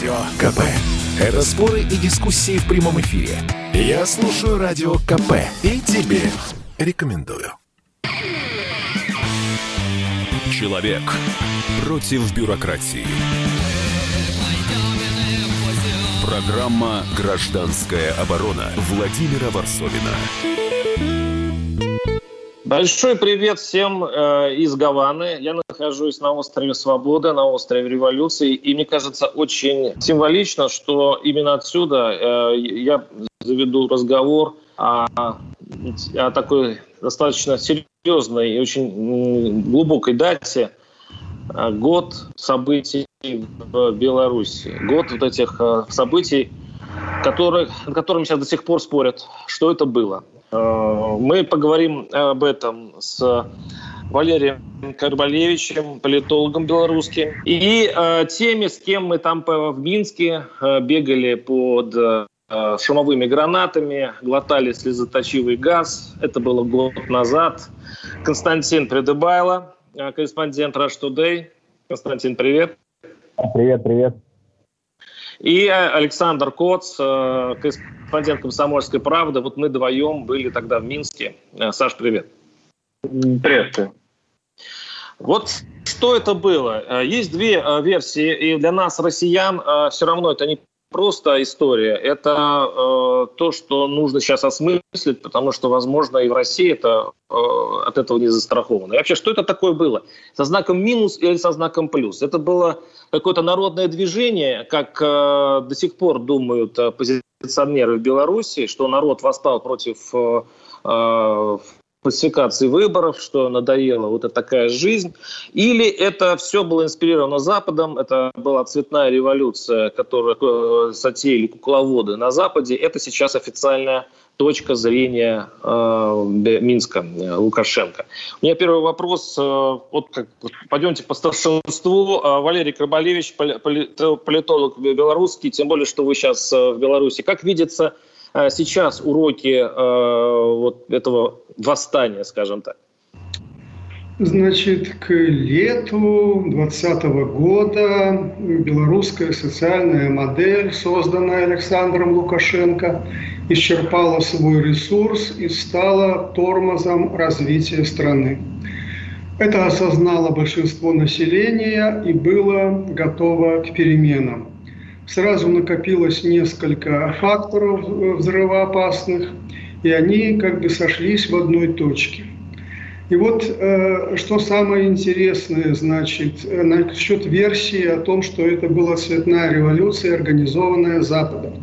Радио КП. Это споры и дискуссии в прямом эфире. Я слушаю Радио КП и тебе рекомендую. Человек против бюрократии. Программа «Гражданская оборона» Владимира Варсовина. Большой привет всем э, из Гаваны. Я нахожусь на острове Свободы, на острове Революции. И мне кажется очень символично, что именно отсюда э, я заведу разговор о, о такой достаточно серьезной и очень глубокой дате. Э, год событий в Беларуси. Год вот этих э, событий, которые, над которыми сейчас до сих пор спорят, что это было. Э, мы поговорим об этом с Валерием Карбалевичем, политологом белорусским, и э, теми, с кем мы там в Минске э, бегали под э, шумовыми гранатами, глотали слезоточивый газ. Это было год назад. Константин Предыбайло, э, корреспондент Rush Today. Константин, привет. Привет, привет. И Александр Коц, э, корреспондент «Комсомольской правды». Вот мы вдвоем были тогда в Минске. Э, Саш, привет. Приветствую. Вот что это было? Э, есть две версии, и для нас, россиян, все равно это не просто история. Это э, то, что нужно сейчас осмыслить, потому что, возможно, и в России это э, от этого не застраховано. И вообще, что это такое было? Со знаком минус или со знаком плюс? Это было какое-то народное движение, как э, до сих пор думают оппозиционеры в Беларуси, что народ восстал против э, э фальсификации выборов, что надоело вот такая жизнь, или это все было инспирировано Западом, это была цветная революция, которую э, затеяли кукловоды на Западе, это сейчас официальная точка зрения э, Минска, э, Лукашенко. У меня первый вопрос, э, вот как, пойдемте по старшинству. Э, Валерий Крабалевич, политолог белорусский, тем более, что вы сейчас э, в Беларуси. Как видится сейчас уроки э, вот этого восстания, скажем так? Значит, к лету 2020 года белорусская социальная модель, созданная Александром Лукашенко, исчерпала свой ресурс и стала тормозом развития страны. Это осознало большинство населения и было готово к переменам сразу накопилось несколько факторов э, взрывоопасных, и они как бы сошлись в одной точке. И вот э, что самое интересное, значит, э, насчет версии о том, что это была цветная революция, организованная Западом.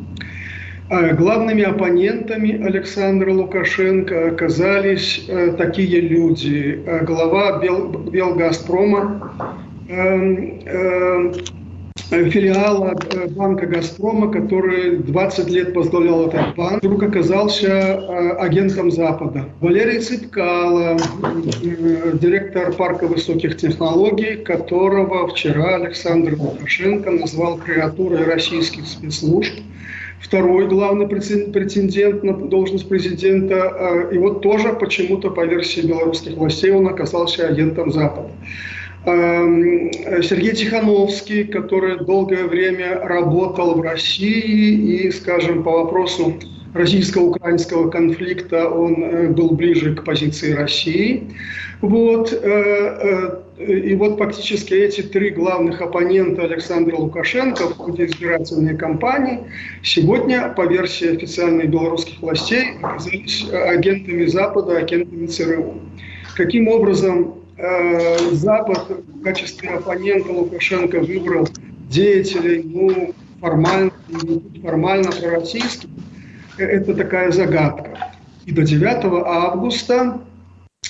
Главными оппонентами Александра Лукашенко оказались такие люди. Глава Бел, Белгазпрома, э, э, филиала э, банка «Газпрома», который 20 лет возглавлял этот банк, вдруг оказался э, агентом Запада. Валерий Цыпкало, э, директор парка высоких технологий, которого вчера Александр Лукашенко назвал креатурой российских спецслужб. Второй главный претендент на должность президента. И вот тоже почему-то по версии белорусских властей он оказался агентом Запада. Эм, Сергей Тихановский, который долгое время работал в России и, скажем, по вопросу российско-украинского конфликта он э, был ближе к позиции России. Вот. Э, э, и вот фактически эти три главных оппонента Александра Лукашенко в ходе избирательной кампании сегодня, по версии официальных белорусских властей, оказались агентами Запада, агентами ЦРУ. Каким образом Э, Запад в качестве оппонента Лукашенко выбрал деятелей, ну, формально, формально пророссийских, э, это такая загадка. И до 9 августа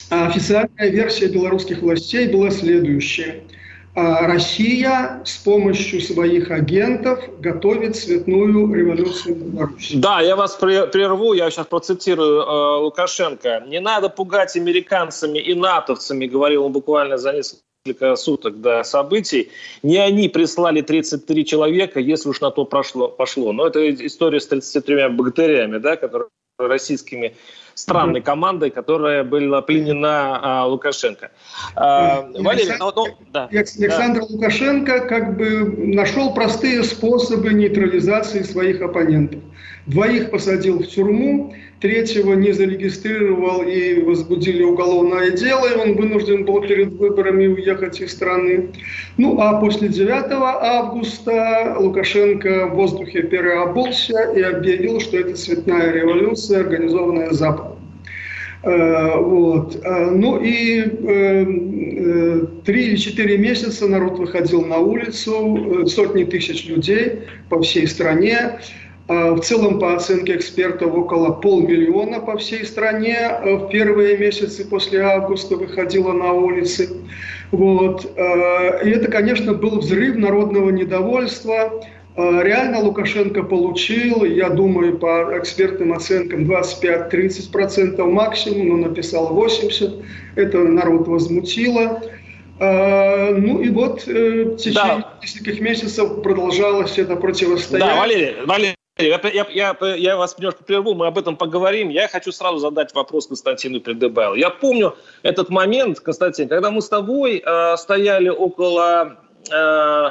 официальная версия белорусских властей была следующая – а Россия с помощью своих агентов готовит цветную революцию в Беларуси. Да, я вас прерву, я сейчас процитирую э, Лукашенко. «Не надо пугать американцами и натовцами», говорил он буквально за несколько суток до событий. Не они прислали 33 человека, если уж на то прошло, пошло. Но это история с 33 богатырями, да, которые российскими странной командой, которая была пленена а, Лукашенко. А, Валерий, Александр, ну, ну, да, Александр да. Лукашенко как бы нашел простые способы нейтрализации своих оппонентов. Двоих посадил в тюрьму, третьего не зарегистрировал и возбудили уголовное дело, и он вынужден был перед выборами уехать из страны. Ну а после 9 августа Лукашенко в воздухе переобулся и объявил, что это цветная революция, организованная Западом. Э, вот. Э, ну и э, три или четыре месяца народ выходил на улицу, сотни тысяч людей по всей стране. В целом, по оценке экспертов, около полмиллиона по всей стране в первые месяцы после августа выходило на улицы. Вот. И это, конечно, был взрыв народного недовольства. Реально Лукашенко получил, я думаю, по экспертным оценкам 25-30% максимум, но написал 80%. Это народ возмутило. Ну и вот э, в течение да. нескольких месяцев продолжалось это противостояние. Да, Валерий, Валерий я, я, я, я вас немножко прерву, мы об этом поговорим. Я хочу сразу задать вопрос Константину Придебайлу. Я помню этот момент, Константин, когда мы с тобой э, стояли около э,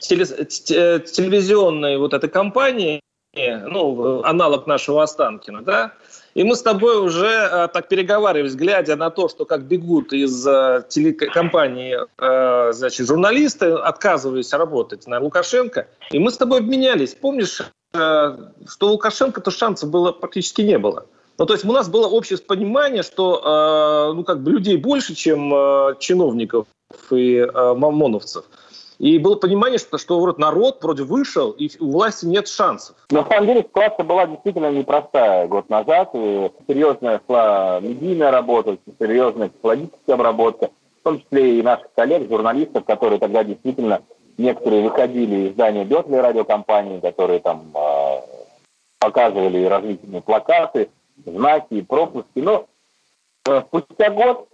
телевизионной вот этой компании, ну, аналог нашего Останкина, да, и мы с тобой уже э, так переговаривались, глядя на то, что как бегут из э, телекомпании э, значит, журналисты, отказываясь работать на Лукашенко. И мы с тобой обменялись. Помнишь, э, что у Лукашенко-то шансов было практически не было. Ну, то есть у нас было общее понимание, что э, ну, как бы людей больше, чем э, чиновников и э, мамоновцев. И было понимание, что, что вроде народ вроде вышел, и у власти нет шансов. На самом деле ситуация была действительно непростая год назад. И серьезная шла медийная работа, серьезная психологическая обработка, в том числе и наших коллег, журналистов, которые тогда действительно некоторые выходили из здания Бетли радиокомпании, которые там э, показывали различные плакаты, знаки и пропуски. Но э, спустя год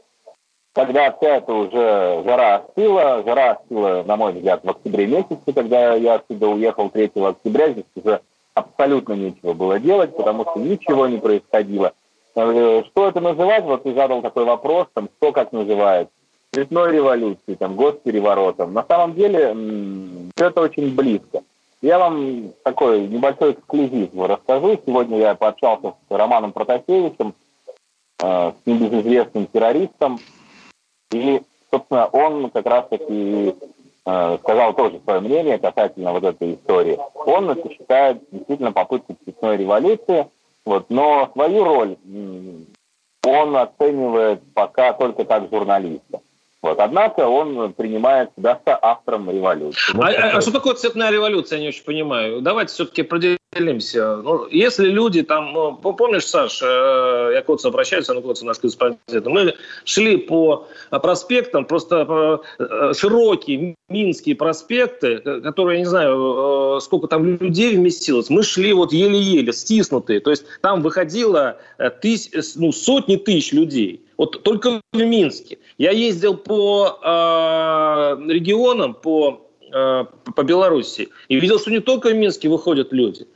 когда вся эта уже жара остыла, жара остыла, на мой взгляд, в октябре месяце, когда я отсюда уехал 3 октября, здесь уже абсолютно нечего было делать, потому что ничего не происходило. Э, что это называть? Вот ты задал такой вопрос, там, что как называют? Цветной революцией, там, госпереворотом. На самом деле, все это очень близко. Я вам такой небольшой эксклюзив расскажу. Сегодня я пообщался с Романом Протасевичем, э, с небезызвестным террористом, и, собственно, он как раз-таки э, сказал тоже свое мнение касательно вот этой истории. Он это считает действительно попыткой цветной революции, вот, но свою роль он оценивает пока только как журналиста. Вот. Однако он принимает себя автором революции. А, а, а что такое цветная революция, я не очень понимаю. Давайте все-таки определимся. Ну, если люди там, ну, помнишь, Саш, э, я к Коцу обращаюсь, а Коцу наш корреспондент, мы шли по проспектам, просто э, широкие минские проспекты, которые, я не знаю, э, сколько там людей вместилось, мы шли вот еле-еле, стиснутые, то есть там выходило тысяч, ну, сотни тысяч людей. Вот только в Минске. Я ездил по э, регионам, по, э, по Беларуси, и видел, что не только в Минске выходят люди.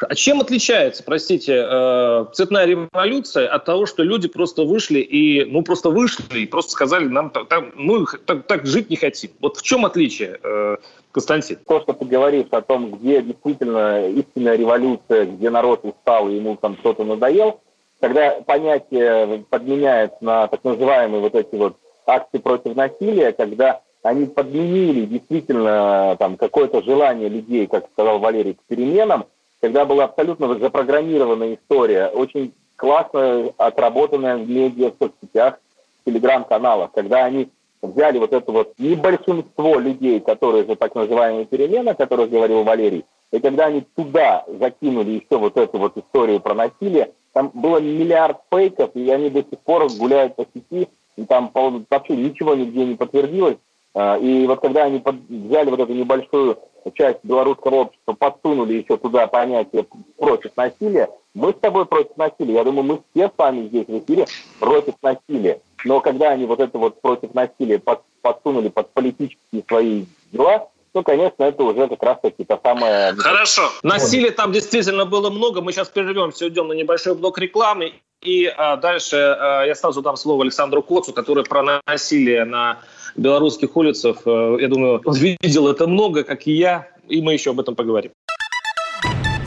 А чем отличается, простите, э, цветная революция от того, что люди просто вышли и, ну, просто вышли и просто сказали, нам так, мы так, так жить не хотим. Вот в чем отличие, э, Константин? То, что ты говоришь о том, где действительно истинная революция, где народ устал и ему там что-то надоел, когда понятие подменяется на так называемые вот эти вот акции против насилия, когда они подменили действительно там какое-то желание людей, как сказал Валерий, к переменам, когда была абсолютно запрограммированная история, очень классно отработанная в медиа, в соцсетях, в телеграм-каналах, когда они взяли вот это вот небольшинство людей, которые за так называемые перемены, о которых говорил Валерий, и когда они туда закинули еще вот эту вот историю про насилие, там было миллиард фейков, и они до сих пор гуляют по сети, и там вообще ничего нигде не подтвердилось. А, и вот когда они взяли вот эту небольшую часть белорусского общества, подсунули еще туда понятие против насилия, мы с тобой против насилия. Я думаю, мы все с вами здесь в эфире против насилия. Но когда они вот это вот против насилия подсунули под политические свои дела, ну, конечно, это уже как раз-таки та самая... Хорошо. Насилия там действительно было много. Мы сейчас прервемся, уйдем на небольшой блок рекламы и а, дальше а, я сразу дам слово Александру Коцу, который про насилие на белорусских улицах, а, я думаю, он видел это много, как и я, и мы еще об этом поговорим.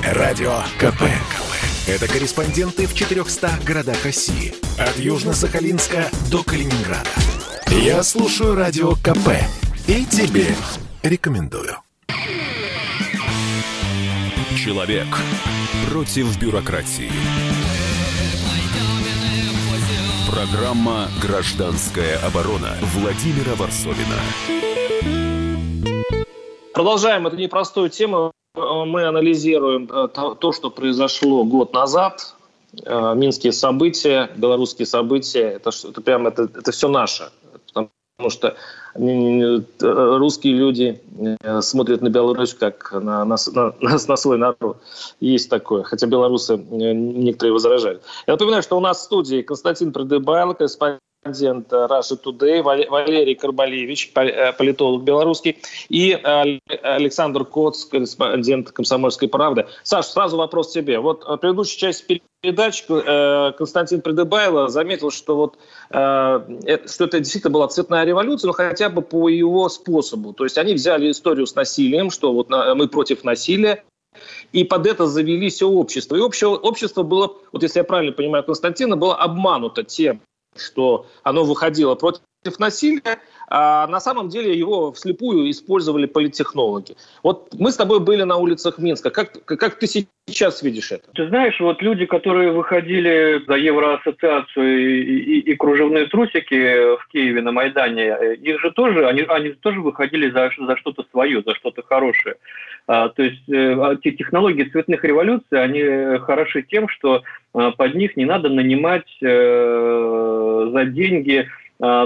Радио КП. Это корреспонденты в 400 городах России. От Южно-Сахалинска до Калининграда. Я слушаю Радио КП и тебе рекомендую. Человек против бюрократии. Программа «Гражданская оборона» Владимира Варсовина. Продолжаем эту непростую тему. Мы анализируем э, то, что произошло год назад. Э, минские события, белорусские события. Это, это прямо это, это все наше. Потому что русские люди э, смотрят на Беларусь как на, на, на, на свой народ. Есть такое. Хотя белорусы некоторые возражают. Я напоминаю, что у нас в студии Константин Придыбайло, корреспондент корреспондент Russia Today, Валерий Карбалевич, э, политолог белорусский, и Александр Коц, корреспондент «Комсомольской правды». Саш, сразу вопрос тебе. Вот э, предыдущая часть передачи э, Константин Придыбайло заметил, что, вот, что это действительно была цветная революция, но хотя бы по его способу. То есть они взяли историю с насилием, что вот мы против насилия, и под это завели все общество. И общее, общество было, вот если я правильно понимаю Константина, было обмануто тем, что оно выходило против насилия, а на самом деле его вслепую использовали политтехнологи. Вот мы с тобой были на улицах Минска. Как, как ты сейчас видишь это? Ты знаешь, вот люди, которые выходили за Евроассоциацию и, и, и кружевные трусики в Киеве на Майдане, их же тоже, они, они тоже выходили за, за что-то свое, за что-то хорошее. А, то есть э, а, технологии цветных революций, они хороши тем, что а, под них не надо нанимать э, за деньги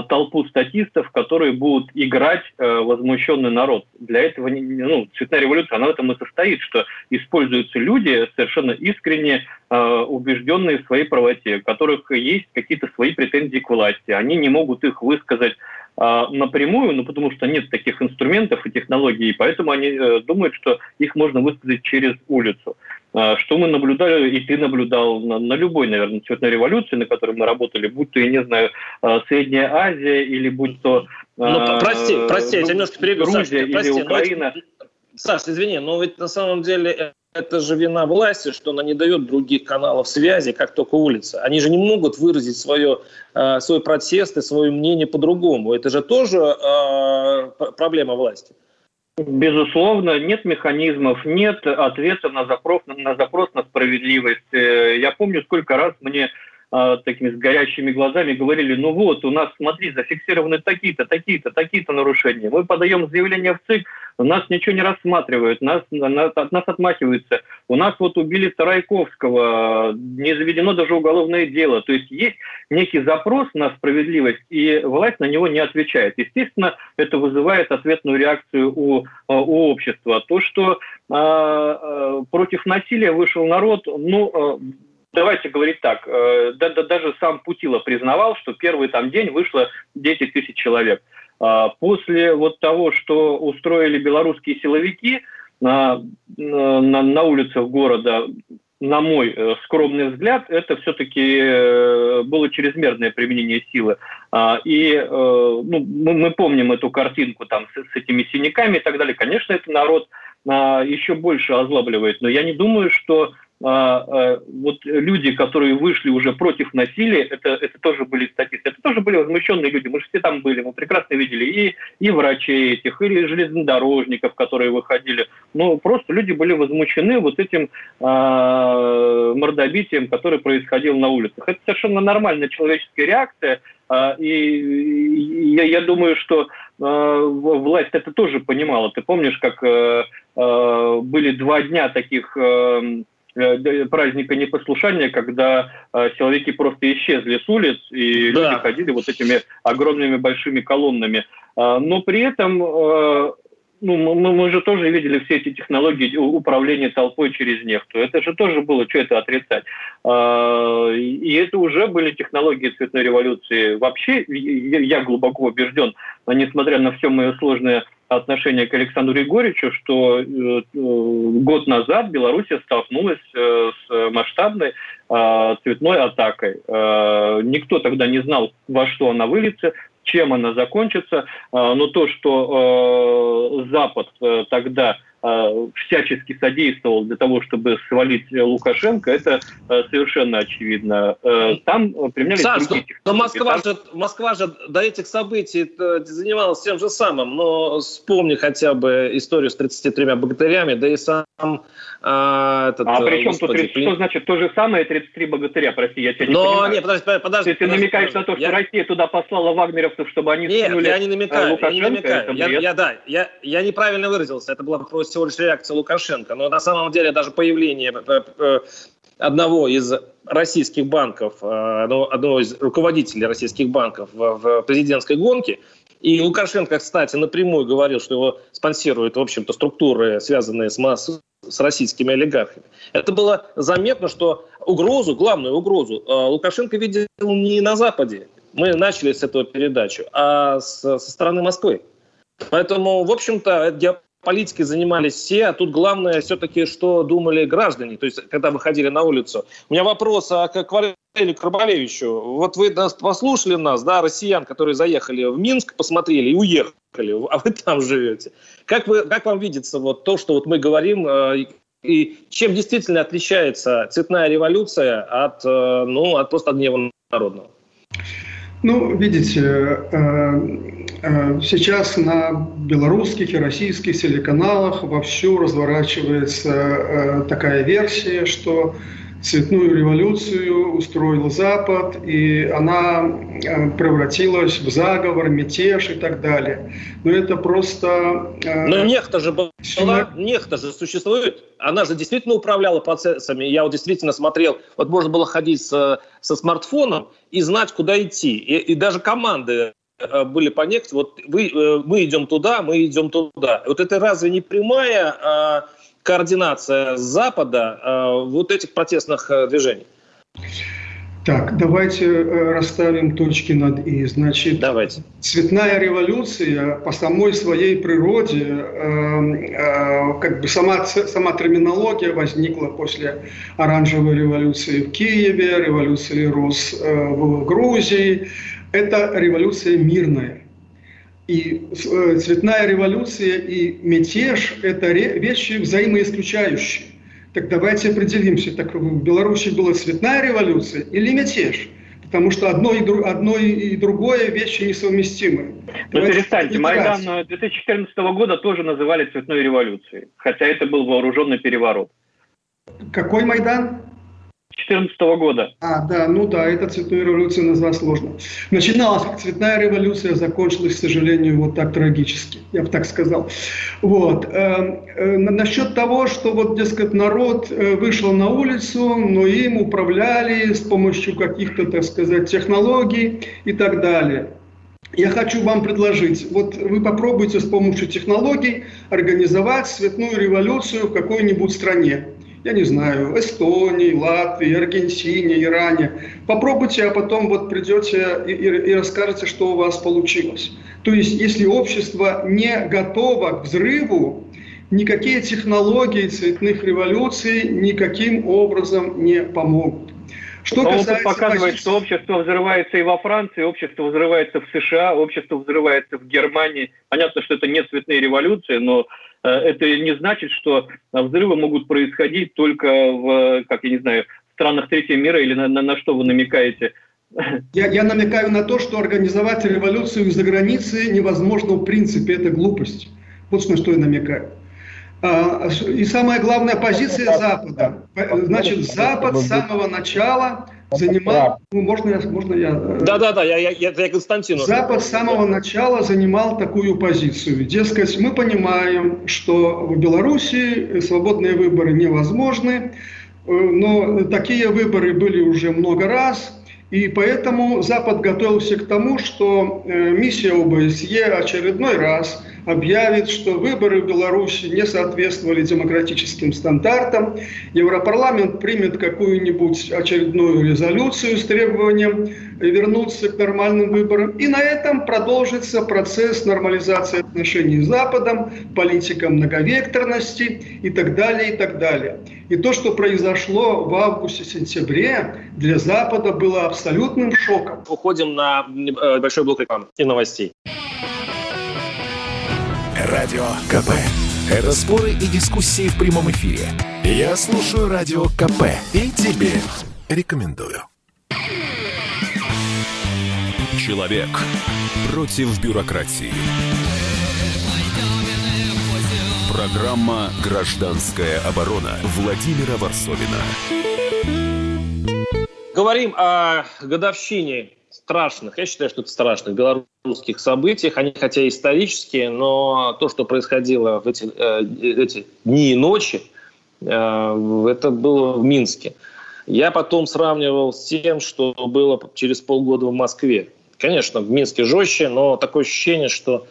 толпу статистов, которые будут играть э, возмущенный народ. Для этого ну, цветная революция, она в этом и состоит, что используются люди совершенно искренне э, убежденные в своей правоте, у которых есть какие-то свои претензии к власти. Они не могут их высказать напрямую, ну, потому что нет таких инструментов и технологий, поэтому они думают, что их можно высказать через улицу. А, что мы наблюдали, и ты наблюдал на, на любой, наверное, цветной революции, на которой мы работали, будь то, я не знаю, а, Средняя Азия или будь то... Ну, прости, прости, я тебя немножко перебью, Грузия Саш, прости, или Украина. Но, Саш, извини, но ведь на самом деле это же вина власти, что она не дает других каналов связи, как только улица. Они же не могут выразить свое, а, свой протест и свое мнение по-другому. Это же тоже э, проблема власти. Безусловно, нет механизмов, нет ответа на запрос на, запрос на справедливость. Э, я помню, сколько раз мне а, такими с горящими глазами говорили, ну вот, у нас, смотри, зафиксированы такие-то, такие-то, такие-то нарушения. Мы подаем заявление в ЦИК, у нас ничего не рассматривают, нас, нас, от нас отмахиваются. У нас вот убили Старайковского, не заведено даже уголовное дело. То есть есть некий запрос на справедливость, и власть на него не отвечает. Естественно, это вызывает ответную реакцию у, у общества. То, что э, против насилия вышел народ, ну, давайте говорить так, э, да, да, даже сам Путила признавал, что первый там день вышло 10 тысяч человек. А после вот того, что устроили белорусские силовики на, на, на улицах города, на мой э, скромный взгляд, это все-таки э, было чрезмерное применение силы. А, и ну, мы, мы помним эту картинку там с, с этими синяками и так далее. Конечно, это народ а, еще больше озлабливает, но я не думаю, что а, а, вот люди, которые вышли уже против насилия, это, это тоже были статисты, это тоже были возмущенные люди, мы же все там были, мы прекрасно видели и, и врачей этих, и железнодорожников, которые выходили, ну просто люди были возмущены вот этим э, мордобитием, которое происходило на улицах. Это совершенно нормальная человеческая реакция, и, я, я думаю, что э, власть это тоже понимала. Ты помнишь, как э, э, были два дня таких... Э, праздника непослушания, когда э, силовики просто исчезли с улиц, и да. люди ходили вот этими огромными большими колоннами. Э, но при этом ну, мы, мы же тоже видели все эти технологии управления толпой через нефту. Это же тоже было, что это отрицать. А, и это уже были технологии цветной революции. Вообще, я глубоко убежден, несмотря на все мое сложное отношение к Александру Егорьевичу, что э, э, год назад Беларусь столкнулась э, с масштабной цветной атакой. Никто тогда не знал, во что она выльется, чем она закончится, но то, что Запад тогда Э, всячески содействовал для того, чтобы свалить Лукашенко, это э, совершенно очевидно. Э, там применялись Саш, другие но Москва же, Москва же до этих событий занималась тем же самым, но вспомни хотя бы историю с 33 богатырями, да и сам а, этот, а при чем тут 30, что значит то же самое 33 богатыря, прости, я тебя не Но, понимаю. Нет, подожди, подожди. Ты, подожди, намекаешь подожди, на то, что я... Россия туда послала вагнеровцев, чтобы они Нет, я не намекаю, я не намекаю. Я, я, да, я, я неправильно выразился, это была просто всего лишь реакция Лукашенко. Но на самом деле даже появление э, э, одного из российских банков, э, одного из руководителей российских банков в президентской гонке, и Лукашенко, кстати, напрямую говорил, что его спонсируют, в общем-то, структуры, связанные с, масс... с российскими олигархами. Это было заметно, что угрозу, главную угрозу, Лукашенко видел не на Западе. Мы начали с этого передачу, а со стороны Москвы. Поэтому, в общем-то, политикой занимались все, а тут главное все-таки, что думали граждане, то есть когда выходили на улицу. У меня вопрос а к Валерию Карбалевичу. Вот вы нас послушали нас, да, россиян, которые заехали в Минск, посмотрели и уехали, а вы там живете. Как, вы, как вам видится вот то, что вот мы говорим, э, и чем действительно отличается цветная революция от, э, ну, от просто гнева народного? Ну, видите, э, Э, сейчас на белорусских и российских телеканалах вовсю разворачивается э, такая версия, что цветную революцию устроил Запад, и она э, превратилась в заговор, мятеж и так далее. Но это просто... Но нехта же была, нехта же существует. Она же действительно управляла процессами. Я вот действительно смотрел, вот можно было ходить со, со смартфоном и знать, куда идти. И, и даже команды Э, были понять, вот вы, э, мы идем туда, мы идем туда. Вот это разве не прямая а, координация Запада а, вот этих протестных движений? Так, давайте расставим точки над «и». Значит, давайте. цветная революция по самой своей природе, э, э, как бы сама, сама терминология возникла после оранжевой революции в Киеве, революции Рос э, в Грузии, это революция мирная. И э, цветная революция и мятеж – это вещи взаимоисключающие. Так давайте определимся, так в Беларуси была цветная революция или мятеж? Потому что одно и, друг, одно и другое вещи несовместимы. Ну перестаньте, Майдан 2014 года тоже называли цветной революцией, хотя это был вооруженный переворот. Какой Майдан? 2014 года. А, да, ну да, это цветную революцию назвать сложно. Начиналась как цветная революция, закончилась, к сожалению, вот так трагически, я бы так сказал. Вот. Э, э, насчет того, что вот, дескать, народ э, вышел на улицу, но им управляли с помощью каких-то, так сказать, технологий и так далее. Я хочу вам предложить, вот вы попробуйте с помощью технологий организовать цветную революцию в какой-нибудь стране я не знаю, Эстонии, Латвии, Аргентине, Иране. Попробуйте, а потом вот придете и, и, и расскажете, что у вас получилось. То есть, если общество не готово к взрыву, никакие технологии цветных революций никаким образом не помогут. Что Но касается... опыт показывает, что общество взрывается и во Франции, общество взрывается в США, общество взрывается в Германии. Понятно, что это не цветные революции, но Э, это не значит, что взрывы могут происходить только в, как я не знаю, странах третьего мира или на, на, на что вы намекаете? Я, я намекаю на то, что организовать революцию за границей невозможно в принципе, это глупость. Вот на что я намекаю. А, и самая главная позиция Запада. Значит, Запад с самого начала занимал, ну, можно я, можно я? Э, да, да, да, я, я, я, я Константину. Запад с самого начала занимал такую позицию. Дескать, мы понимаем, что в Беларуси свободные выборы невозможны, э, но такие выборы были уже много раз, и поэтому Запад готовился к тому, что э, миссия ОБСЕ очередной раз объявит, что выборы в Беларуси не соответствовали демократическим стандартам, Европарламент примет какую-нибудь очередную резолюцию с требованием вернуться к нормальным выборам, и на этом продолжится процесс нормализации отношений с Западом, политика многовекторности и так далее, и так далее. И то, что произошло в августе-сентябре, для Запада было абсолютным шоком. Уходим на э, большой блок рекламы и новостей. Радио КП. Это споры и дискуссии в прямом эфире. Я слушаю Радио КП и тебе рекомендую. Человек против бюрократии. Программа «Гражданская оборона» Владимира Варсовина. Говорим о годовщине страшных, я считаю, что это страшных белорусских событиях. Они хотя исторические, но то, что происходило в эти, э, эти дни и ночи, э, это было в Минске. Я потом сравнивал с тем, что было через полгода в Москве. Конечно, в Минске жестче, но такое ощущение, что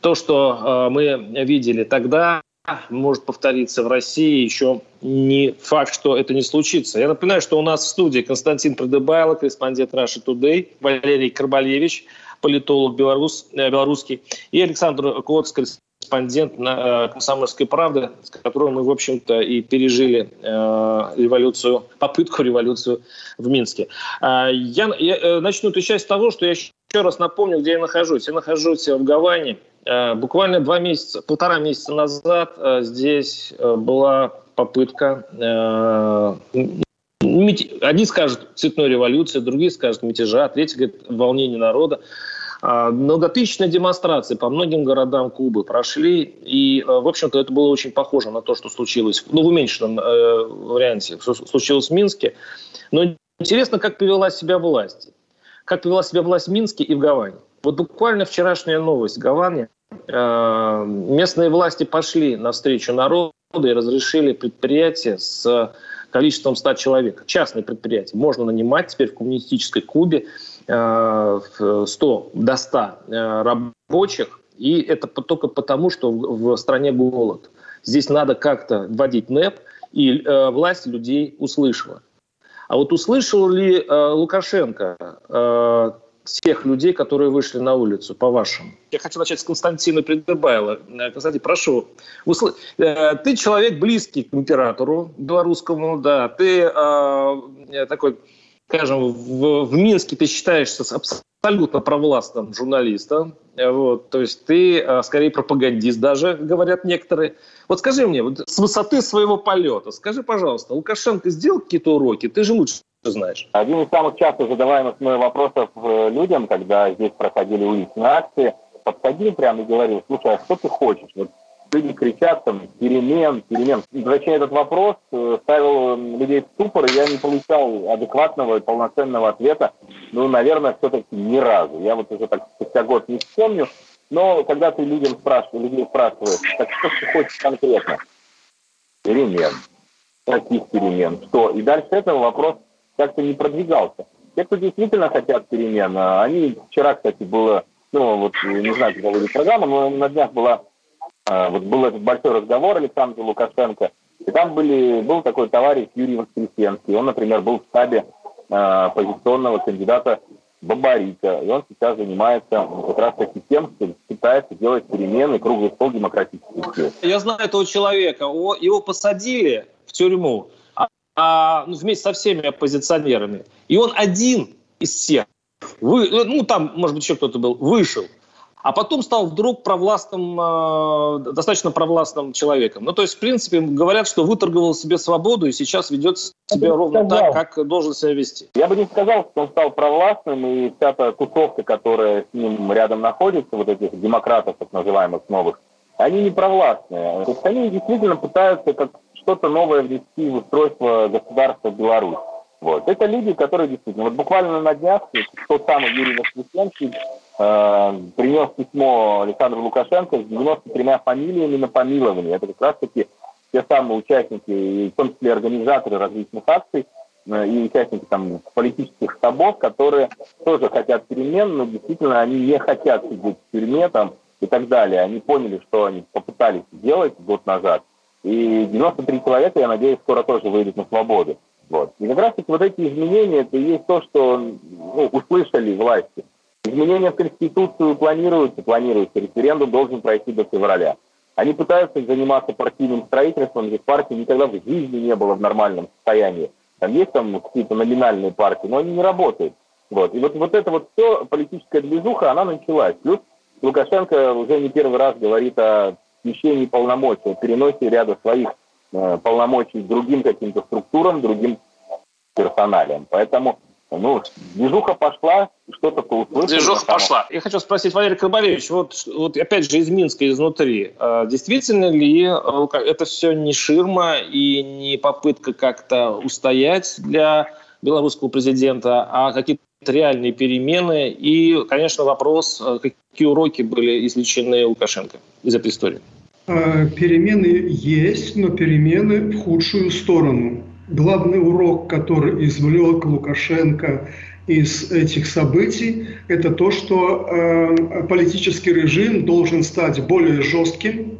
то, что э, мы видели тогда, может повториться в России, еще не факт, что это не случится. Я напоминаю, что у нас в студии Константин Продыбайло, корреспондент Russia Today, Валерий Карбалевич, политолог белорус, э, белорусский, и Александр Коц, корреспондент на э, «Комсомольской правды», с которым мы, в общем-то, и пережили э, революцию, попытку революцию в Минске. Э, я, я э, начну эту часть с того, что я еще раз напомню, где я нахожусь. Я нахожусь в Гаване, буквально два месяца, полтора месяца назад э, здесь э, была попытка Одни скажут цветной революции, другие скажут мятежа, третий говорит волнение народа. Многотысячные демонстрации по многим городам Кубы прошли, и, в общем-то, это было очень похоже на то, что случилось, ну, в уменьшенном э, варианте, что случилось в Минске. Но интересно, как повела себя власть. Как повела себя власть в Минске и в Гаване. Вот буквально вчерашняя новость в Гаване. Э, местные власти пошли навстречу народу и разрешили предприятие с количеством 100 человек. Частные предприятия. Можно нанимать теперь в коммунистической Кубе 100 э, до 100 э, рабочих. И это только потому, что в стране голод. Здесь надо как-то вводить НЭП, и власть людей услышала. А вот услышал ли Лукашенко тех людей, которые вышли на улицу, по-вашему? Я хочу начать с Константина Придыбайла. Э, Константин, прошу. Усл... Э, ты человек близкий к императору белорусскому, да. Ты э, такой, скажем, в, в Минске ты считаешься абсолютно провластным журналистом. Э, вот, то есть ты э, скорее пропагандист даже, говорят некоторые. Вот скажи мне, вот с высоты своего полета, скажи, пожалуйста, Лукашенко сделал какие-то уроки? Ты же лучше знаешь? Один из самых часто задаваемых мной вопросов э, людям, когда здесь проходили уличные акции, подходил прямо и говорил, слушай, а что ты хочешь? Вот люди кричат там перемен, перемен. Зачем этот вопрос э, ставил людей в ступор, и я не получал адекватного и полноценного ответа. Ну, наверное, все-таки ни разу. Я вот уже так спустя год не вспомню. Но когда ты людям спрашиваешь, людей спрашиваешь, так что ты хочешь конкретно? Перемен. Каких перемен? Что? И дальше этого вопрос как-то не продвигался. Те, кто действительно хотят перемен, а, они вчера, кстати, было, ну вот не знаю, когда будет программа, но на днях была, а, вот был этот большой разговор Александра Лукашенко, и там были, был такой товарищ Юрий Воскресенский, он, например, был в штабе э, оппозиционного кандидата Бабарика, и он сейчас занимается как раз таки тем, что пытается делать перемены, круглый стол демократический. Я знаю этого человека, его посадили в тюрьму, а, ну, вместе со всеми оппозиционерами. И он один из всех, вы, ну там, может быть, еще кто-то был, вышел. А потом стал вдруг провластным, э, достаточно провластным человеком. Ну, то есть, в принципе, говорят, что выторговал себе свободу и сейчас ведет себя Я ровно так, как должен себя вести. Я бы не сказал, что он стал провластным, и вся та тусовка, которая с ним рядом находится, вот этих демократов, так называемых новых, они не провластные. То есть они действительно пытаются как что-то новое внести в устройство государства Беларусь. Вот. Это люди, которые действительно... Вот буквально на днях тот самый Юрий Воскресенский э, принес письмо Александру Лукашенко с 93 фамилиями на помилование. Это как раз-таки те самые участники, в том числе организаторы различных акций, э, и участники там политических штабов, которые тоже хотят перемен, но действительно они не хотят сидеть в тюрьме там и так далее, они поняли, что они попытались сделать год назад, и 93 человека, я надеюсь, скоро тоже выйдут на свободу. Вот. И как раз вот эти изменения, это и есть то, что ну, услышали власти. Изменения в Конституцию планируются, планируются. Референдум должен пройти до февраля. Они пытаются заниматься партийным строительством, ведь партии никогда в жизни не было в нормальном состоянии. Там есть там какие-то номинальные партии, но они не работают. Вот. И вот, вот это вот все, политическая движуха, она началась. Плюс Лукашенко уже не первый раз говорит о смещении полномочий, о переносе ряда своих э, полномочий другим каким-то структурам, другим персоналиям. Поэтому ну, движуха пошла, что-то услышали. Движуха пошла. Я хочу спросить, Валерий Карбалевич, вот, вот опять же из Минска, изнутри, а действительно ли э, это все не ширма и не попытка как-то устоять для белорусского президента, а какие-то реальные перемены? И, конечно, вопрос, э, какие уроки были извлечены Лукашенко из этой истории? Э, перемены есть, но перемены в худшую сторону главный урок, который извлек Лукашенко из этих событий, это то, что э, политический режим должен стать более жестким,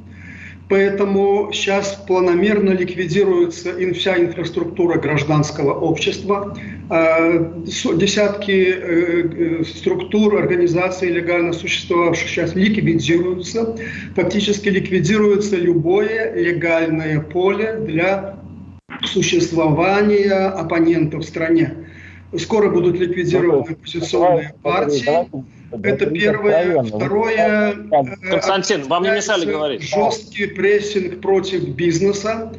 Поэтому сейчас планомерно ликвидируется вся инфраструктура гражданского общества. Э, десятки э, э, структур, организаций легально существовавших сейчас ликвидируются. Фактически ликвидируется любое легальное поле для существования оппонентов в стране. Скоро будут ликвидированы оппозиционные партии. Это первое. Второе. Э, Константин, вам не мешали говорить. Жесткий прессинг против бизнеса.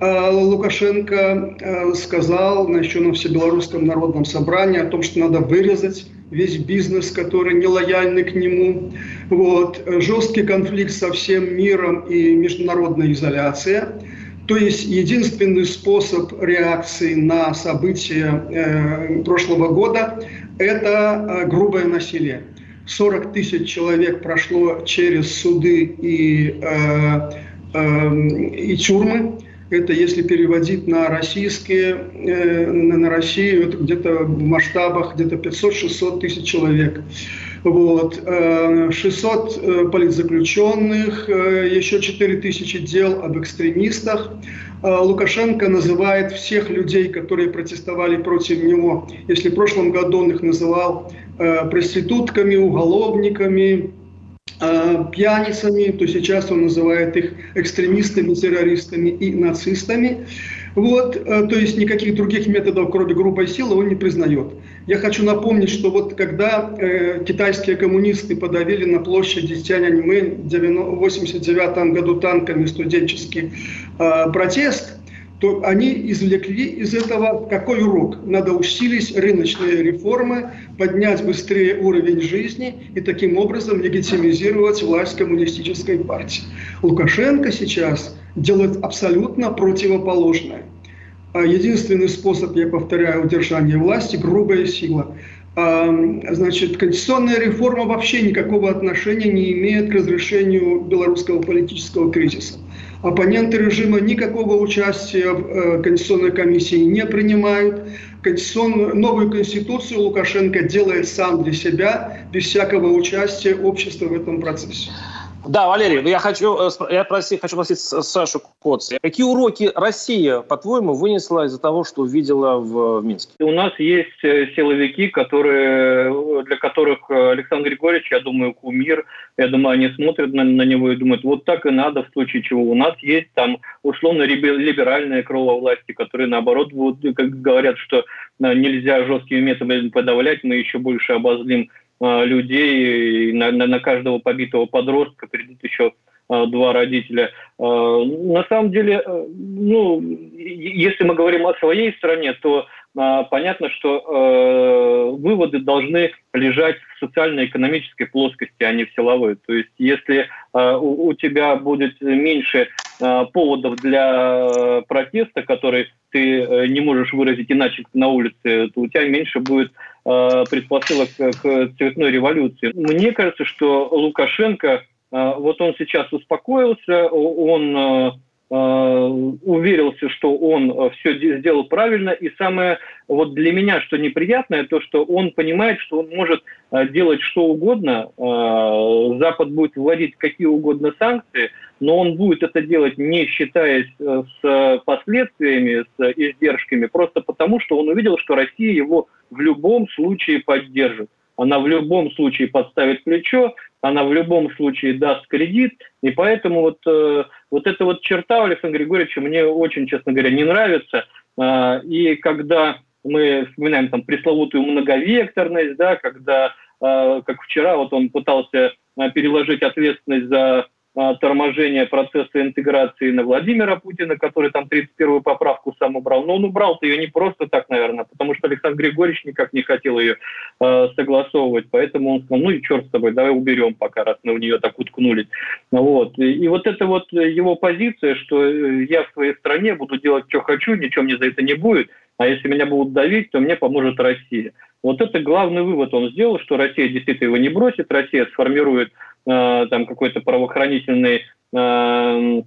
Э, Лукашенко э, сказал еще на Всебелорусском народном собрании о том, что надо вырезать весь бизнес, который не лояльный к нему. Вот. Жесткий конфликт со всем миром и международная изоляция. То есть единственный способ реакции на события э, прошлого года – это э, грубое насилие. 40 тысяч человек прошло через суды и, э, э, и тюрьмы. Это если переводить на российские, э, на Россию, это где-то в масштабах где-то 500-600 тысяч человек. Вот. 600 э, э, политзаключенных, э, еще 4 тысячи дел об экстремистах. Лукашенко называет всех людей, которые протестовали против него, если в прошлом году он их называл проститутками, уголовниками, пьяницами, то сейчас он называет их экстремистами, террористами и нацистами. Вот, то есть никаких других методов, кроме грубой силы, он не признает. Я хочу напомнить, что вот когда э, китайские коммунисты подавили на площади Тяньаньмэнь в 1989 году танками студенческий э, протест, то они извлекли из этого какой урок? Надо усилить рыночные реформы, поднять быстрее уровень жизни и таким образом легитимизировать власть коммунистической партии. Лукашенко сейчас делает абсолютно противоположное. А единственный способ, я повторяю, удержания власти – грубая сила. А, значит, конституционная реформа вообще никакого отношения не имеет к разрешению белорусского политического кризиса. Оппоненты режима никакого участия в э, Конституционной комиссии не принимают. Конституционную, новую конституцию Лукашенко делает сам для себя, без всякого участия общества в этом процессе. Да, Валерий, я хочу, э, я проси, хочу спросить Сашу Коц. Какие уроки Россия, по-твоему, вынесла из-за того, что увидела в, Минске? У нас есть э, силовики, которые, э, для которых Александр Григорьевич, я думаю, кумир. Я думаю, они смотрят на, на него и думают, вот так и надо, в случае чего. У нас есть там условно либеральные крыло власти, которые, наоборот, вот, как говорят, что нельзя жесткими методами подавлять, мы еще больше обозлим людей, на, на, на каждого побитого подростка придут еще э, два родителя. Э, на самом деле, ну, если мы говорим о своей стране, то понятно, что выводы должны лежать в социально-экономической плоскости, а не в силовой. То есть, если у тебя будет меньше поводов для протеста, который ты не можешь выразить иначе на улице, то у тебя меньше будет Э, предпосылок к цветной революции. Мне кажется, что Лукашенко, э, вот он сейчас успокоился, он э, уверился, что он все сделал правильно. И самое вот для меня, что неприятное, то, что он понимает, что он может делать что угодно, Запад будет вводить какие угодно санкции, но он будет это делать не считаясь с последствиями, с издержками, просто потому, что он увидел, что Россия его в любом случае поддержит. Она в любом случае подставит плечо, она в любом случае даст кредит, и поэтому вот, э, вот эта вот черта у Александра Григорьевича мне очень, честно говоря, не нравится. Э, и когда мы вспоминаем там пресловутую многовекторность, да, когда, э, как вчера, вот он пытался э, переложить ответственность за а, торможение процесса интеграции на Владимира Путина, который там 31-ю поправку сам убрал. Но он убрал-то ее не просто так, наверное, потому что Александр Григорьевич никак не хотел ее э, согласовывать. Поэтому он сказал, ну и черт с тобой, давай уберем пока, раз мы в нее так уткнулись. Вот. И, и вот это вот его позиция, что э, я в своей стране буду делать, что хочу, ничего мне за это не будет, а если меня будут давить, то мне поможет Россия. Вот это главный вывод он сделал, что Россия действительно его не бросит, Россия сформирует Э, там какой-то правоохранительный э,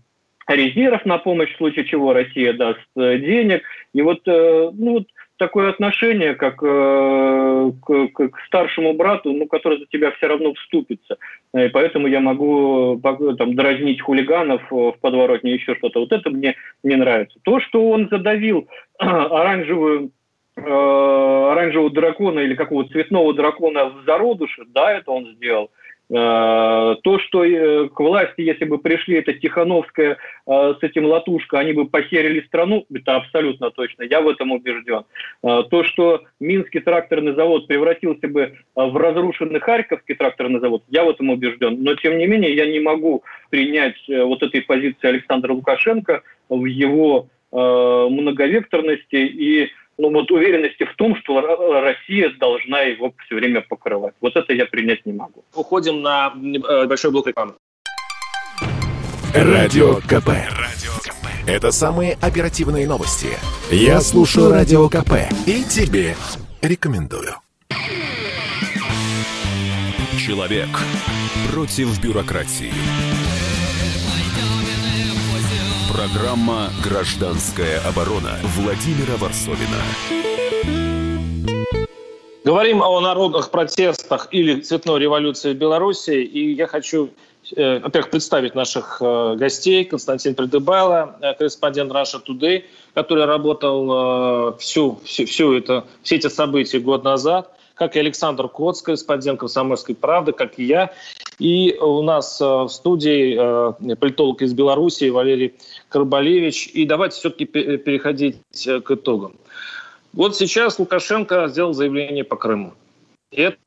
резерв на помощь, в случае чего Россия даст э, денег. И вот, ну, вот такое отношение, как к, к, старшему брату, ну, который за тебя все равно вступится. И поэтому я могу там, дразнить хулиганов в подворотне, еще что-то. Вот это мне не нравится. То, что он задавил оранжевую оранжевого дракона или какого-то цветного дракона в зародыше, да, это он сделал. Э, то, что э, к власти, если бы пришли это Тихановская э, с этим Латушка, они бы похерили страну, это абсолютно точно, я в этом убежден. То, что Минский тракторный завод превратился бы в разрушенный Харьковский тракторный завод, я в этом убежден. Но, тем не менее, я не могу принять вот этой позиции Александра Лукашенко в его многовекторности и ну, вот уверенности в том, что Россия должна его все время покрывать. Вот это я принять не могу. Уходим на э, большой блок рекламы. Радио КП. Радио КП. Это самые оперативные новости. Я слушаю Радио КП и тебе рекомендую. Человек против бюрократии. Программа «Гражданская оборона» Владимира Варсовина. Говорим о народных протестах или цветной революции в Беларуси. И я хочу, э, во-первых, представить наших э, гостей. Константин Придыбайло, э, корреспондент Russia Today, который работал всю, всю, всю это, все эти события год назад как и Александр Коц, корреспондент «Комсомольской правды», как и я. И у нас э, в студии э, политолог из Беларуси Валерий Карбалевич. И давайте все-таки переходить э, к итогам. Вот сейчас Лукашенко сделал заявление по Крыму. И это,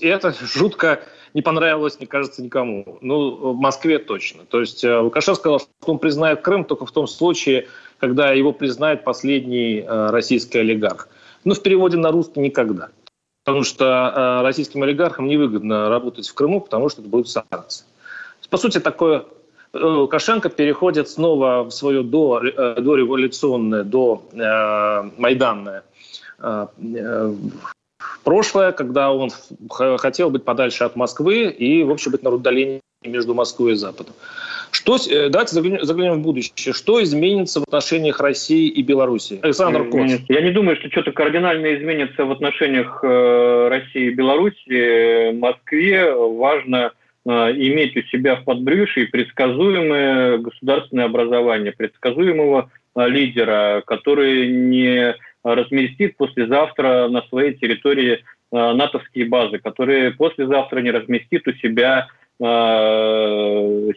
это жутко не понравилось, мне кажется, никому. Ну, в Москве точно. То есть Лукашенко сказал, что он признает Крым только в том случае, когда его признает последний российский олигарх. Ну, в переводе на русский никогда. Потому что э, российским олигархам невыгодно работать в Крыму, потому что это будут санкции. По сути, такое э, Лукашенко переходит снова в свое до, э, дореволюционное, до э, майданное э, прошлое, когда он хотел быть подальше от Москвы и, в общем, быть на удалении между Москвой и Западом. Что, э, давайте заглянем, заглянем в будущее. Что изменится в отношениях России и Беларуси? Александр Коц. Я не думаю, что что-то кардинально изменится в отношениях э, России и Беларуси. Москве важно э, иметь у себя в подбрюшье предсказуемое государственное образование, предсказуемого лидера, который не разместит послезавтра на своей территории натовские базы, который послезавтра не разместит у себя Э,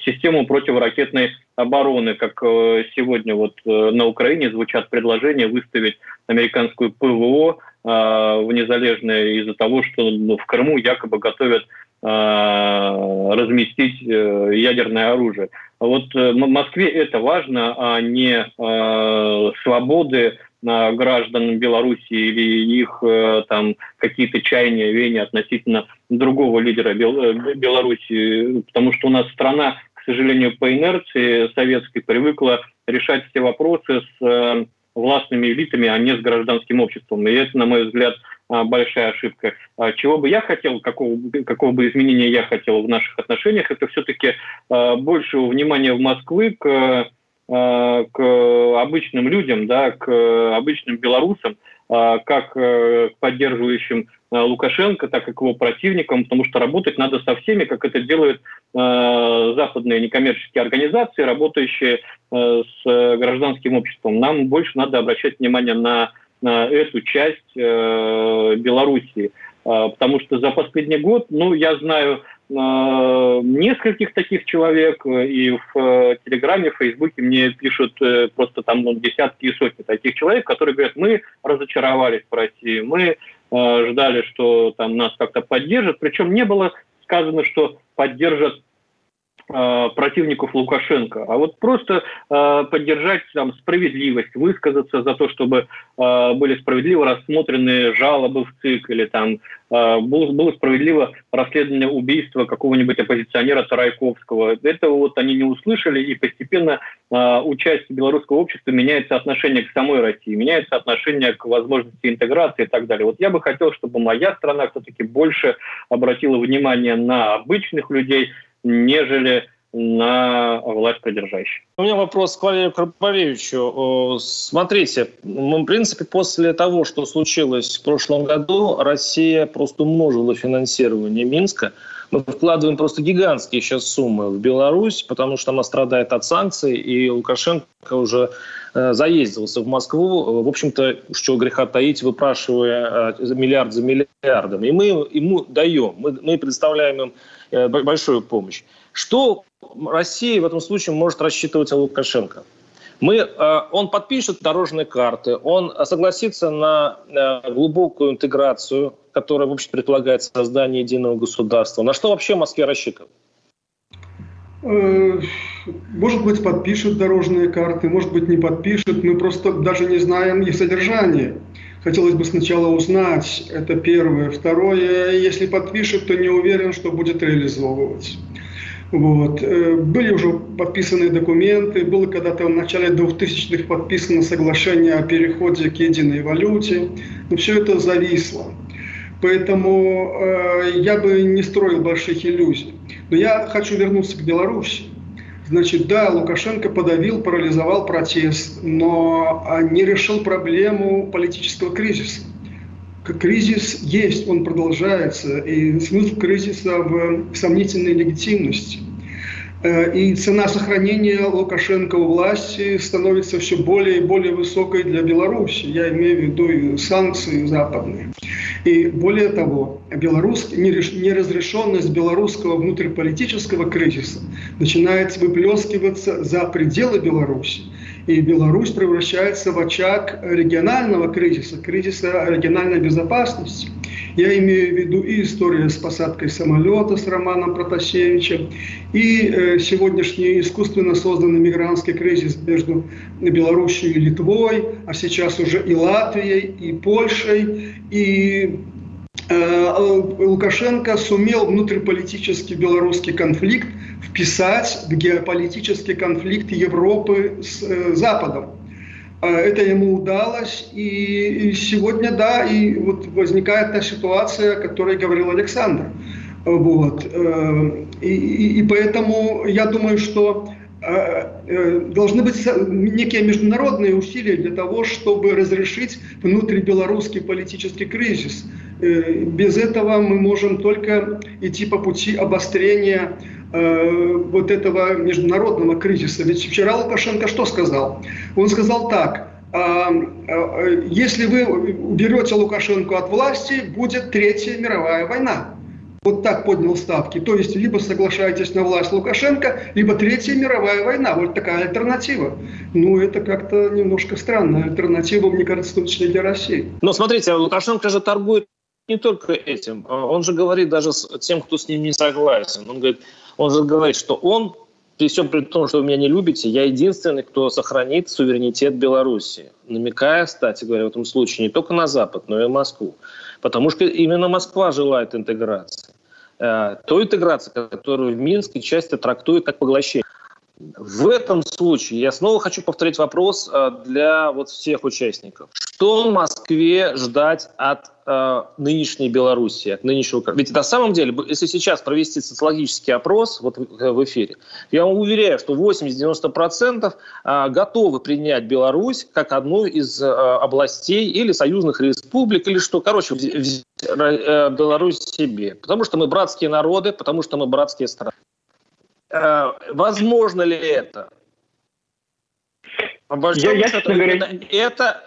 систему противоракетной обороны, как э, сегодня вот э, на Украине звучат предложения выставить американскую ПВО в незалежное из-за того, что ну, в Крыму якобы готовят разместить ядерное оружие. Вот Москве это важно, а не свободы граждан Беларуси или их э, там какие-то чаяния, веяния относительно другого лидера э, Беларуси, потому что у нас страна, к сожалению, по инерции советской привыкла решать все вопросы с э, властными элитами, а не с гражданским обществом. И это, на мой взгляд, большая ошибка. А чего бы я хотел, какого, какого бы изменения я хотел в наших отношениях, это все-таки большего внимания в Москвы к к обычным людям, да, к обычным белорусам, как к поддерживающим Лукашенко, так и к его противникам, потому что работать надо со всеми, как это делают западные некоммерческие организации, работающие с гражданским обществом. Нам больше надо обращать внимание на, на эту часть Белоруссии. Потому что за последний год, ну, я знаю нескольких таких человек, э, и в э, Телеграме, в Фейсбуке мне пишут э, просто там ну, десятки и сотни таких человек, которые говорят, мы разочаровались в России, мы ждали, что там нас как-то поддержат, причем не было сказано, что поддержат Э, противников Лукашенко, а вот просто э, поддержать там справедливость, высказаться за то, чтобы э, были справедливо рассмотрены жалобы в ЦИК или там э, было, было справедливо расследование убийства какого-нибудь оппозиционера Тарайковского. Этого вот они не услышали, и постепенно э, у части белорусского общества меняется отношение к самой России, меняется отношение к возможности интеграции и так далее. Вот я бы хотел, чтобы моя страна все-таки больше обратила внимание на обычных людей, нежели на власть придержащих. У меня вопрос к Валерию Карповевичу. Смотрите, в принципе, после того, что случилось в прошлом году, Россия просто умножила финансирование Минска. Мы вкладываем просто гигантские сейчас суммы в Беларусь, потому что она страдает от санкций, и Лукашенко уже э, заездился в Москву, в общем-то, что греха таить, выпрашивая э, миллиард за миллиардом. И мы ему даем, мы, мы предоставляем им большую помощь. Что Россия в этом случае может рассчитывать о Лукашенко? Мы, э, он подпишет дорожные карты, он согласится на э, глубокую интеграцию, которая, в общем, предполагает создание единого государства. На что вообще Москве рассчитывает? Э, может быть, подпишет дорожные карты, может быть, не подпишет. Мы просто даже не знаем их содержание. Хотелось бы сначала узнать, это первое. Второе, если подпишет, то не уверен, что будет реализовывать. Вот. Э, были уже подписаны документы, было когда-то в начале 2000-х подписано соглашение о переходе к единой валюте, но все это зависло. Поэтому э, я бы не строил больших иллюзий. Но я хочу вернуться к Беларуси. Значит, да, Лукашенко подавил, парализовал протест, но а, не решил проблему политического кризиса. Кризис есть, он продолжается, и смысл кризиса в сомнительной легитимности. Э, и цена сохранения Лукашенко у власти становится все более и более высокой для Беларуси. Я имею в виду санкции западные. И более того, неразрешенность белорусского внутриполитического кризиса начинает выплескиваться за пределы Беларуси. И Беларусь превращается в очаг регионального кризиса, кризиса региональной безопасности. Я имею в виду и историю с посадкой самолета с Романом Протасевичем, и э, сегодняшний искусственно созданный мигрантский кризис между Белоруссией и Литвой, а сейчас уже и Латвией, и Польшей, и э, Лукашенко сумел внутриполитический белорусский конфликт вписать в геополитический конфликт Европы с э, Западом. А, это ему удалось. И, сегодня, да, и вот возникает та ситуация, о которой говорил Александр. Вот. Э, и, и, и поэтому я думаю, что э, э, должны быть некие международные усилия для того, чтобы разрешить внутрибелорусский политический кризис. Без этого мы можем только идти по пути обострения Э, вот этого международного кризиса. Ведь вчера Лукашенко что сказал? Он сказал так, «А, а, если вы уберете Лукашенко от власти, будет Третья мировая война. Вот так поднял ставки. То есть либо соглашаетесь на власть Лукашенко, либо Третья мировая война. Вот такая альтернатива. Ну, это как-то немножко странная альтернатива, мне кажется, в для России. Но смотрите, Лукашенко же торгует не только этим. Он же говорит даже с тем, кто с ним не согласен. Он говорит, он же говорит, что он, при всем при том, что вы меня не любите, я единственный, кто сохранит суверенитет Беларуси. Намекая, кстати говоря, в этом случае не только на Запад, но и Москву. Потому что именно Москва желает интеграции. Э, той интеграции, которую в Минске часто трактуют как поглощение. В этом случае я снова хочу повторить вопрос э, для вот всех участников. Что Москве ждать от э, нынешней Белоруссии, от нынешнего... Ведь на самом деле, если сейчас провести социологический опрос вот в, в эфире, я вам уверяю, что 80-90% э, готовы принять Беларусь как одну из э, областей или союзных республик, или что, короче, взять э, Беларусь себе. Потому что мы братские народы, потому что мы братские страны. Э, возможно ли это? По большому я, счету, я, говоря... это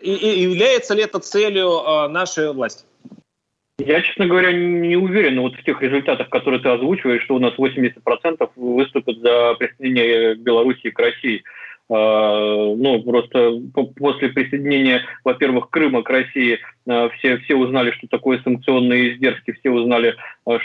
и, и является ли это целью э, нашей власти? Я, честно говоря, не уверен вот в тех результатах, которые ты озвучиваешь, что у нас 80% выступят за присоединение Белоруссии к России. А, ну, просто после присоединения, во-первых, Крыма к России а, все, все узнали, что такое санкционные издержки, все узнали,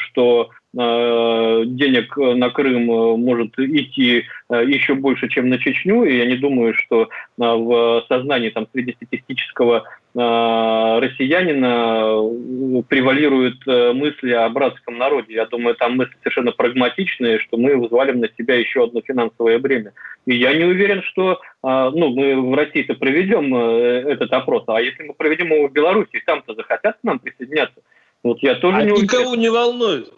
что денег на Крым может идти еще больше, чем на Чечню, и я не думаю, что в сознании там, среднестатистического россиянина превалируют мысли о братском народе. Я думаю, там мысли совершенно прагматичные, что мы взвалим на себя еще одно финансовое бремя. И я не уверен, что ну, мы в России-то проведем э, этот опрос, а если мы проведем его в Беларуси, там-то захотят к нам присоединяться? Вот я тоже а не никого уверен. не волнует.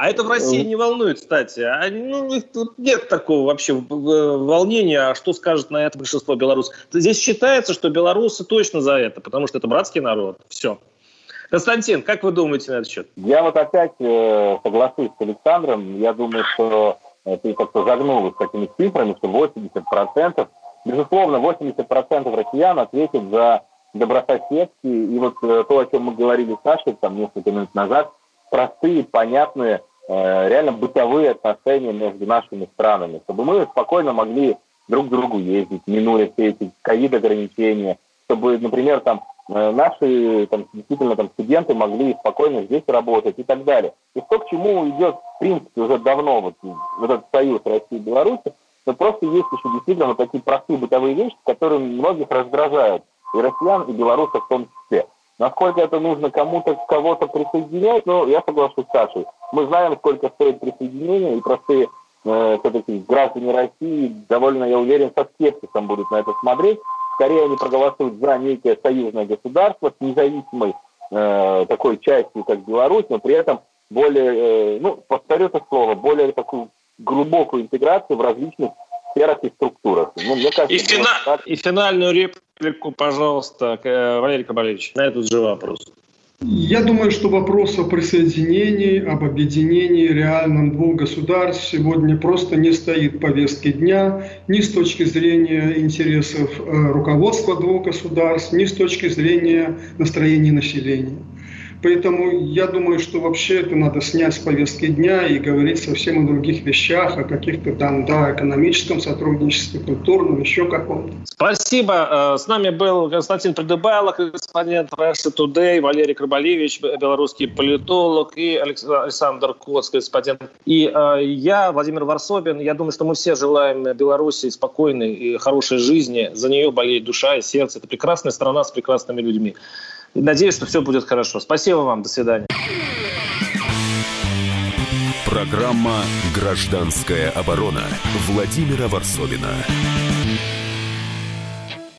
А это в России не волнует, кстати. А, ну, тут нет такого вообще волнения, а что скажет на это большинство белорусов. Здесь считается, что белорусы точно за это, потому что это братский народ. Все. Константин, как вы думаете на этот счет? Я вот опять э, соглашусь с Александром. Я думаю, что ты как-то загнул с этими цифрами, что 80%, безусловно, 80% россиян ответят за добрососедские, и вот э, то, о чем мы говорили с Сашей там несколько минут назад, простые, понятные, э, реально бытовые отношения между нашими странами, чтобы мы спокойно могли друг к другу ездить, минуя все эти ковид-ограничения, чтобы, например, там Э, наши там, действительно там, студенты могли спокойно здесь работать и так далее. И то, к чему идет, в принципе, уже давно вот, вот этот союз России и Беларуси, но просто есть еще действительно вот такие простые бытовые вещи, которые многих раздражают, и россиян, и белорусов в том числе. Насколько это нужно кому-то, кого-то присоединять, ну, я соглашусь с Сашей. Мы знаем, сколько стоит присоединение, и простые э, все-таки граждане России довольно, я уверен, со скепсисом будут на это смотреть скорее они проголосуют за некое союзное государство с независимой э, такой частью, как Беларусь, но при этом более, э, ну, повторю это слово, более такую глубокую интеграцию в различных сферах и структурах. Ну, мне кажется, и, фина... так... и финальную реплику, пожалуйста, э, Валерий Кабалевич, на этот же вопрос. Я думаю, что вопрос о присоединении, об объединении реальном двух государств сегодня просто не стоит в повестке дня ни с точки зрения интересов э, руководства двух государств, ни с точки зрения настроения населения. Поэтому я думаю, что вообще это надо снять с повестки дня и говорить совсем о других вещах, о каких-то там, да, экономическом сотрудничестве, культурном, еще каком-то. Спасибо. Э, с нами был Константин Придыбайло, корреспондент Russia Today, Валерий Крабалевич, белорусский политолог, и Александр Коц, корреспондент. И э, я, Владимир Варсобин. Я думаю, что мы все желаем Беларуси спокойной и хорошей жизни. За нее болеет душа и сердце. Это прекрасная страна с прекрасными людьми. Надеюсь, что все будет хорошо. Спасибо вам. До свидания. Программа «Гражданская оборона» Владимира Варсовина.